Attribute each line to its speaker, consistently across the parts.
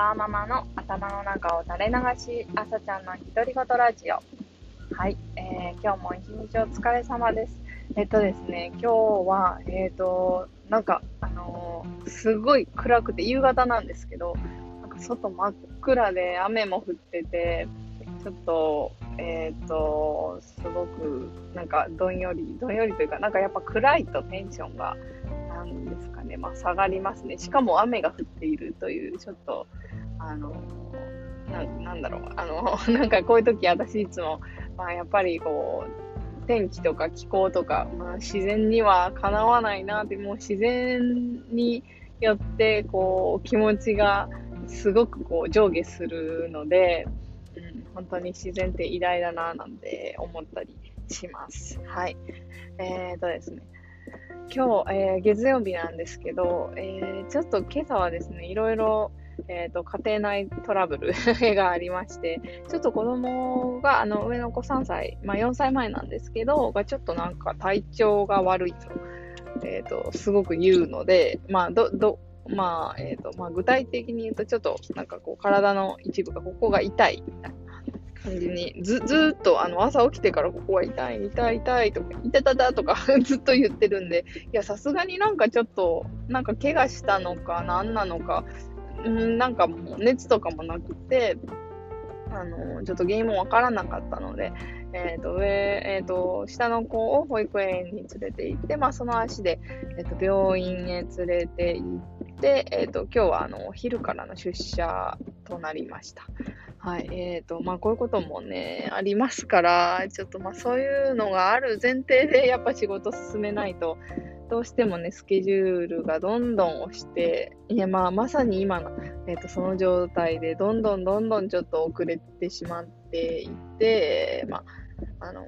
Speaker 1: ワーママの頭の中を垂れ流し、朝ちゃんの独り言ラジオ。はい、えー、今日も一日お疲れ様です。えっとですね、今日は、えっ、ー、と、なんか、あのー、すごい暗くて夕方なんですけど、なんか外真っ暗で雨も降ってて、ちょっと、えっ、ー、と、すごく、なんか、どんより、どんよりというか、なんかやっぱ暗いとテンションが、なんですかね、まあ、下がりますね。しかも雨が降っているという、ちょっと、あの、ななんだろう、あの、なんかこういう時私いつも、まあ、やっぱりこう、天気とか気候とか、まあ、自然にはかなわないなって、もう自然によって、こう、気持ちがすごくこう上下するので、うん、本当に自然って偉大だななんて思ったりします。はい。えーとですね。今日、えー、月曜日なんですけど、えー、ちょっと今朝はですね、いろいろ、えーと、家庭内トラブル がありまして、ちょっと子供が、あの上の子3歳、まあ、4歳前なんですけど、がちょっとなんか体調が悪いと、えーと、すごく言うので、まあ、ど、ど、まあ、え、ー、と、まあ、具体的に言うと、ちょっと、なんかこう、体の一部が、ここが痛い、みたいな感じに、ず、ずっと、あの、朝起きてからここは痛い、痛い、痛いとか、痛たたとか ずっと言ってるんで、いや、さすがになんかちょっと、なんか怪我したのか、何なのか、うんなんかもう熱とかもなくて、あの、ちょっと原因もわからなかったので、えっ、ー、と、上、えっ、ー、と、下の子を保育園に連れて行って、まあ、その足で、えっ、ー、と、病院へ連れて行って、えっ、と、今日は、あの、お昼からの出社となりました。はい。えっ、と、まあ、こういうこともね、ありますから、ちょっとまあ、そういうのがある前提で、やっぱ仕事進めないと、どうしてもね、スケジュールがどんどん押して、いや、まあ、まさに今の、え、ー、と、その状態で、どんどんどんどんちょっと遅れてしまっていて、まあ、あの、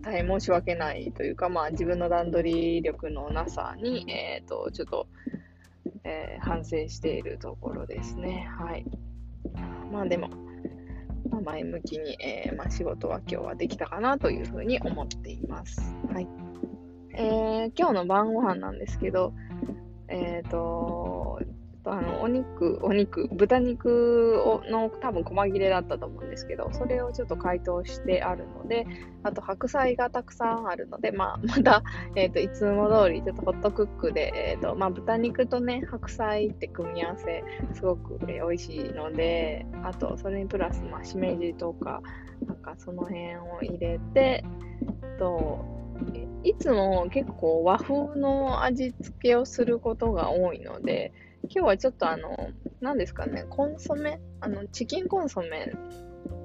Speaker 1: 大変申し訳ないというか、まあ、自分の段取り力のなさに、えっ、ー、と、ちょっと、えー、反省しているところですね。はい。まあでも、まあ、前向きに、えー、まあ、仕事は今日はできたかなというふうに思っています。はい。えー、今日の晩ご飯なんですけど、えっ、ー、と、あの、お肉、お肉、豚肉をの多分細切れだったと思うんですけど、それをちょっと解凍してあるので、あと白菜がたくさんあるので、まあ、また、え、ー、と、いつも通り、ちょっとホットクックで、え、ー、と、まあ、豚肉とね、白菜って組み合わせ、すごく、えー、美味しいので、あと、それにプラス、まあ、しめじとか、なんかその辺を入れて、と、いつも結構和風の味付けをすることが多いので、今日はちょっとあの、何ですかね、コンソメ？あの、チキンコンソメ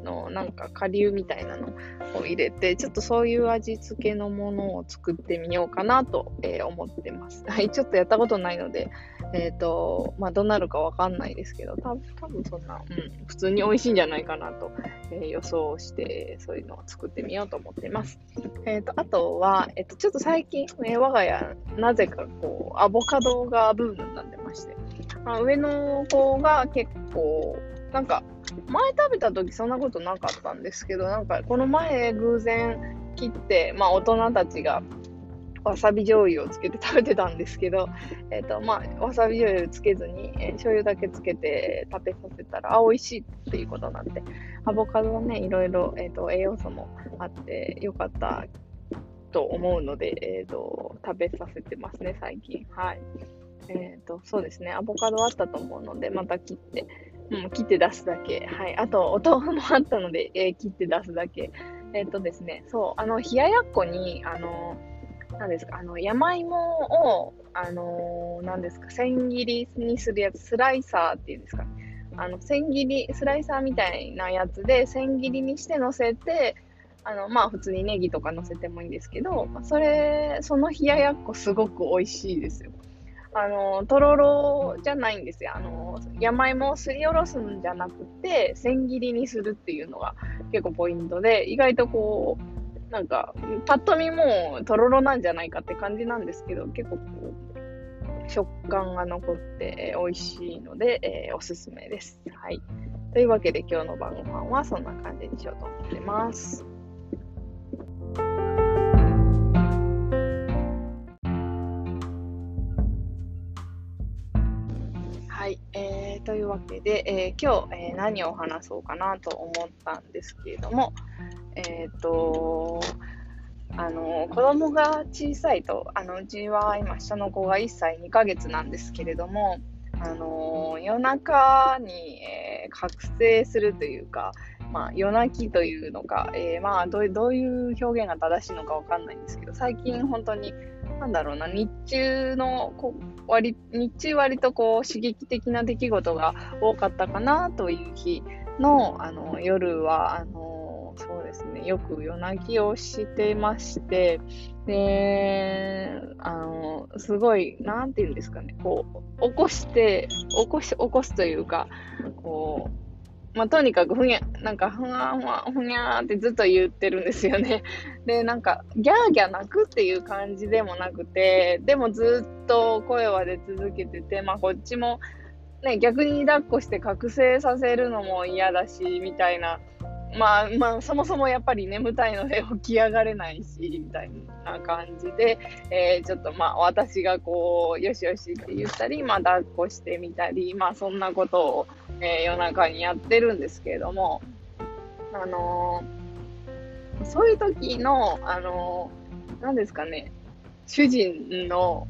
Speaker 1: のなんか顆粒みたいなのを入れて、ちょっとそういう味付けのものを作ってみようかなと、えー、思ってます。はい、ちょっとやったことないので、えっ、ー、と、まあ、どうなるかわかんないですけど、多分多分そんな、うん、普通に美味しいんじゃないかなと、えー、予想して、そういうのを作ってみようと思ってます。えっ、と、あとは、えっ、と、ちょっと最近、え我が家、なぜかこう、アボカドがブームになってまして、まあ、上の子が結構、なんか、前食べた時そんなことなかったんですけど、なんかこの前偶然切って、まあ大人たちがわさび醤油をつけて食べてたんですけど、え、ー、と、まあ、わさび醤油つけずに、えー、醤油だけつけて食べさせたら、あ、美味しいっていうことなんで、アボカドはね、いろいろ、え、ー、と、栄養素もあってよかったと思うので、えっ、と、食べさせてますね、最近。はい。えっ、と、そうですね、アボカドあったと思うので、また切って、うん、切って出すだけ。はい。あと、お豆腐もあったので、えー、切って出すだけ。えっ、ー、とですね、そう、あの、冷ややっこに、あの、何ですか、あの、山芋を、あの何ですか、千切りにするやつ、スライサーっていうんですか、あの、千切り、スライサーみたいなやつで、千切りにして乗せて、あの、まあ、普通にネギとか乗せてもいいんですけど、それ、その冷ややっこすごく美味しいですよ。あの、とろろじゃないんですよ。あの、山芋をすりおろすんじゃなくて、千切りにするっていうのが結構ポイントで、意外とこう、なんか、パッと見もうとろろなんじゃないかって感じなんですけど、結構こう、食感が残って美味しいので、えー、おすすめです。はい。というわけで今日の晩ご飯はそんな感じにしようと思ってます。はい、えー、というわけで、えー、今日、えー、何を話そうかなと思ったんですけれども、えっ、と、あの、子供が小さいと、あの、うちは今下の子が1歳2ヶ月なんですけれども、あの夜中に、え覚醒するというか、まあ、夜泣きというのか、えまあどう、いう表現が正しいのかわかんないんですけど、最近本当になんだろうな、日中のこ割、日中割とこう刺激的な出来事が多かったかなという日のあの夜は、あのですね、よく夜泣きをしてまして、で、あの、すごい、なんて言うんですかね、こう、起こして、起こし、起こすというか、こう、まあ、とにかくふにゃ、なんかふわふわ、ふにゃってずっと言ってるんですよね。で、なんか、ギャーギャー泣くっていう感じでもなくて、でもずっと声は出続けてて、まあ、こっちも、ね、逆に抱っこして覚醒させるのも嫌だし、みたいな。まあまあ、そもそもやっぱり眠たいので起き上がれないし、みたいな感じで、えー、ちょっとまあ私がこう、よしよしって言ったり、まあ抱っこしてみたり、まあそんなことをえー、夜中にやってるんですけれども、あのー、そういう時の、あのー、何ですかね、主人の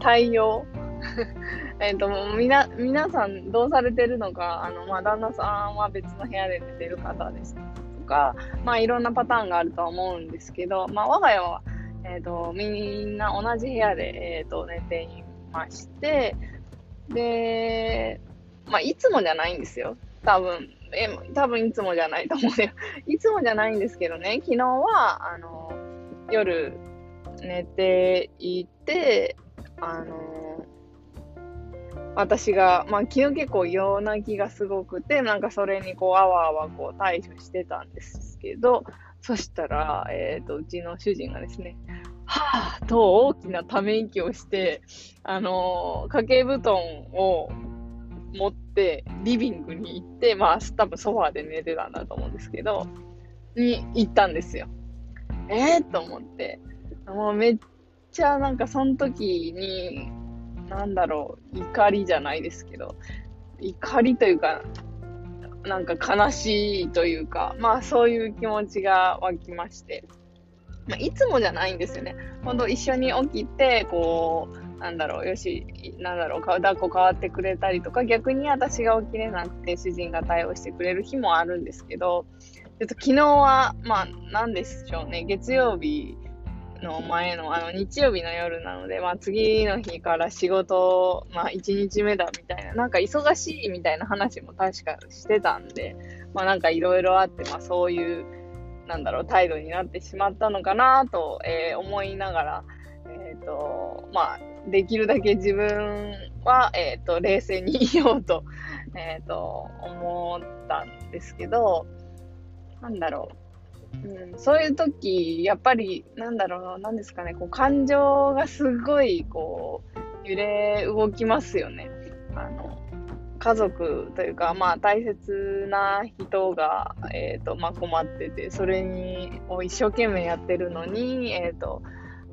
Speaker 1: 対応 えっと、みな、皆さんどうされてるのか、あの、まあ、旦那さんは別の部屋で寝てる方ですとか、まあ、いろんなパターンがあるとは思うんですけど、まあ、我が家は、えっ、ー、と、みんな同じ部屋で、えっ、ー、と、寝ていまして、で、まあ、いつもじゃないんですよ。多分。え、多分いつもじゃないと思うよ。いつもじゃないんですけどね、昨日は、あの、夜寝ていて、あの、私が、まあ、昨日結構夜泣きがすごくて、なんかそれにこう、あわあわこう対処してたんですけど、そしたら、えっ、ー、と、うちの主人がですね、はぁと大きなため息をして、あの掛け布団を持ってリビングに行って、まあ多分ソファーで寝てたんだと思うんですけど、に行ったんですよ。えー、と思って。もうめっちゃなんかその時に、なんだろう、怒りじゃないですけど、怒りというか、なんか悲しいというか、まあそういう気持ちが湧きまして、まあ、いつもじゃないんですよね。本当一緒に起きて、こう、なんだろう、よし、なんだろう、抱っこ変わってくれたりとか、逆に私が起きれなくて主人が対応してくれる日もあるんですけど、ちょっと昨日は、まあ、なんでしょうね、月曜日の前の、あの、日曜日の夜なので、まあ、次の日から仕事、まあ、1日目だみたいな、なんか忙しいみたいな話も確かしてたんで、まあ、なんかいろいろあって、まあ、そういう、なんだろう、態度になってしまったのかなと、えー、思いながら、えっ、ー、と、まあ、できるだけ自分は、えっ、ー、と、冷静にいようと、えっ、と、思ったんですけど、なんだろう。うん、そういう時、やっぱり、なんだろう、なんですかね、こう、感情がすごい、こう、揺れ動きますよね。あの、家族というか、まあ、大切な人が、えっ、ー、と、まあ、困ってて、それに、を一生懸命やってるのに、えっ、と、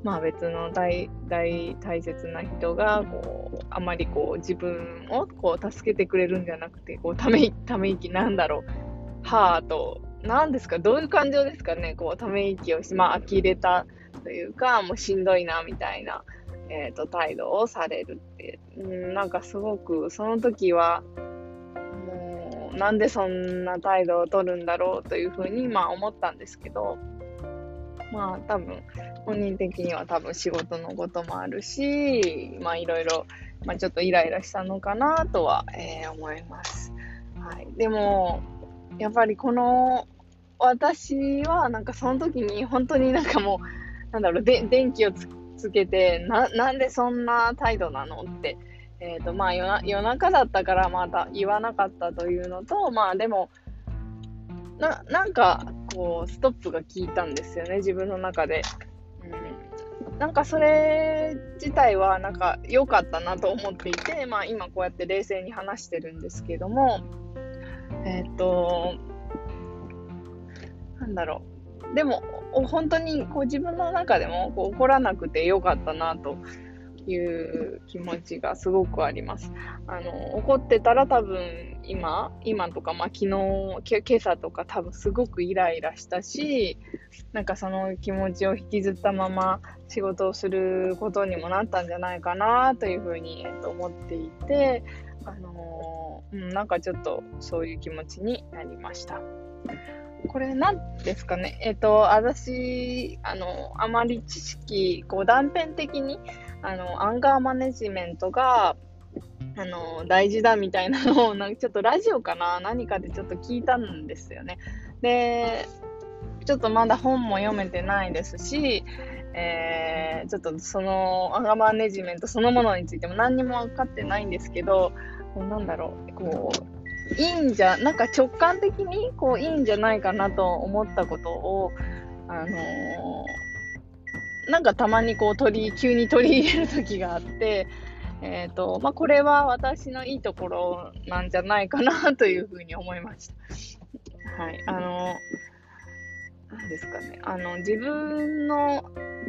Speaker 1: まあ別の大大大切な人がこうあまりこう自分をこう助けてくれるんじゃなくてこうためため息なんだろうはぁと何ですか？どういう感情ですかね？こうため息をしまあ呆れたというかもうしんどいなみたいな、えーと、態度をされるって、うん、なんかすごくその時はもうなんでそんな態度を取るんだろうというふうにまあ思ったんですけどまあ多分本人的には多分仕事のこともあるし、まあいろいろ、まちょっとイライラしたのかなとは、えー、思います。はい。でも、やっぱりこの、私はなんかその時に本当になんかもう、なんだろう、で電気をつつけて、な、なんでそんな態度なのって、えっ、ー、と、まあ夜夜中だったからまた言わなかったというのと、まあでも、な、なんか、こう、ストップが効いたんですよね、自分の中で。うん、なんかそれ自体は、なんか良かったなと思っていて、まあ今こうやって冷静に話してるんですけども、えっ、と、なんだろう。でも、本当にこう自分の中でもこう怒らなくてよかったなという気持ちがすごくあります。あの、怒ってたら多分今、今とか、まあ昨日、今朝とか多分すごくイライラしたし、なんかその気持ちを引きずったまま仕事をすることにもなったんじゃないかなというふうに、えっと、思っていて、あのうん、なんかちょっとそういう気持ちになりました。これ何ですかね？えっ、と、私、あの、あまり知識、こう断片的に、あの、アンガーマネジメントが、あの、大事だみたいなのを、なんかちょっとラジオかな？何かでちょっと聞いたんですよね。で、ちょっとまだ本も読めてないですし、えー、ちょっとそのアンガーマネジメントそのものについても何にも分かってないんですけど、なんだろう、こう、いいんじゃ、なんか直感的にこういいんじゃないかなと思ったことを、あのー、なんかたまにこう取り、急に取り入れる時があって、えっ、ー、と、まあ、これは私のいいところなんじゃないかなというふうに思いました。はい。あのー、なんですかね。あの、自分の、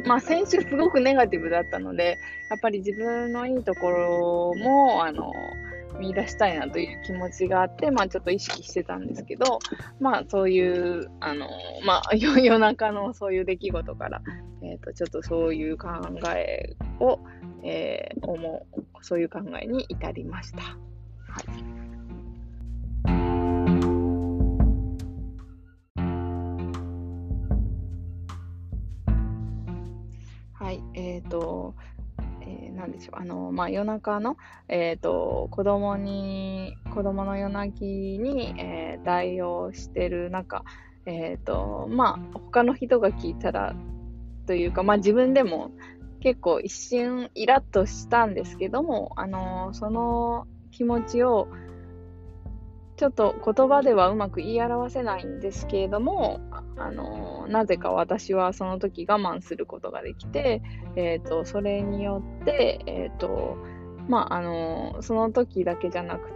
Speaker 1: まあ、先週すごくネガティブだったので、やっぱり自分のいいところも、あのー見出したいなという気持ちがあって、まあちょっと意識してたんですけど、まあそういう、あの、まあ 夜中のそういう出来事から、え、ー、と、ちょっとそういう考えを、えー、思う、そういう考えに至りました。はい。はい、えっ、ー、と、なんでしょう、あの、まあ、夜中の、え、ー、と、子供に、子供の夜泣きに、えー、代用してる中、えっ、と、まあ、他の人が聞いたら、というか、まあ、自分でも結構一瞬イラッとしたんですけども、あの、その気持ちを、ちょっと言葉ではうまく言い表せないんですけれども、あのなぜか私はその時我慢することができて、えーと、それによって、えーとまあ、あのその時だけじゃなく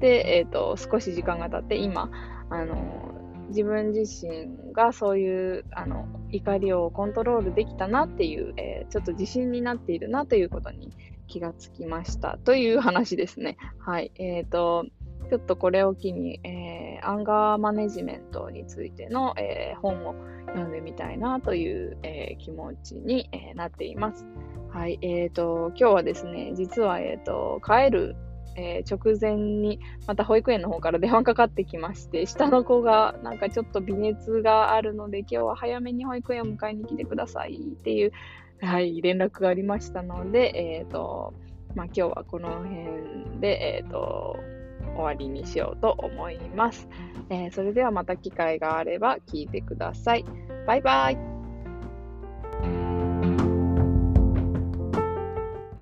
Speaker 1: て、えーと、少し時間が経って今あの自分自身がそういうあの怒りをコントロールできたなっていう、えー、ちょっと自信になっているなということに気がつきましたという話ですね。はい。えっ、ー、と、ちょっとこれを機に、えー、アンガーマネジメントについての、えー、本を読んでみたいなという、えー、気持ちに、えなっています。はい、えーと、今日はですね、実は、えーと、帰る、え直前にまた保育園の方から電話かかってきまして、下の子がなんかちょっと微熱があるので、今日は早めに保育園を迎えに来てくださいっていう、はい、連絡がありましたので、えっ、と、まあ、今日はこの辺で、えっ、と、終わりにしようと思います。えー、それではまた機会があれば聞いてください。バイバイ。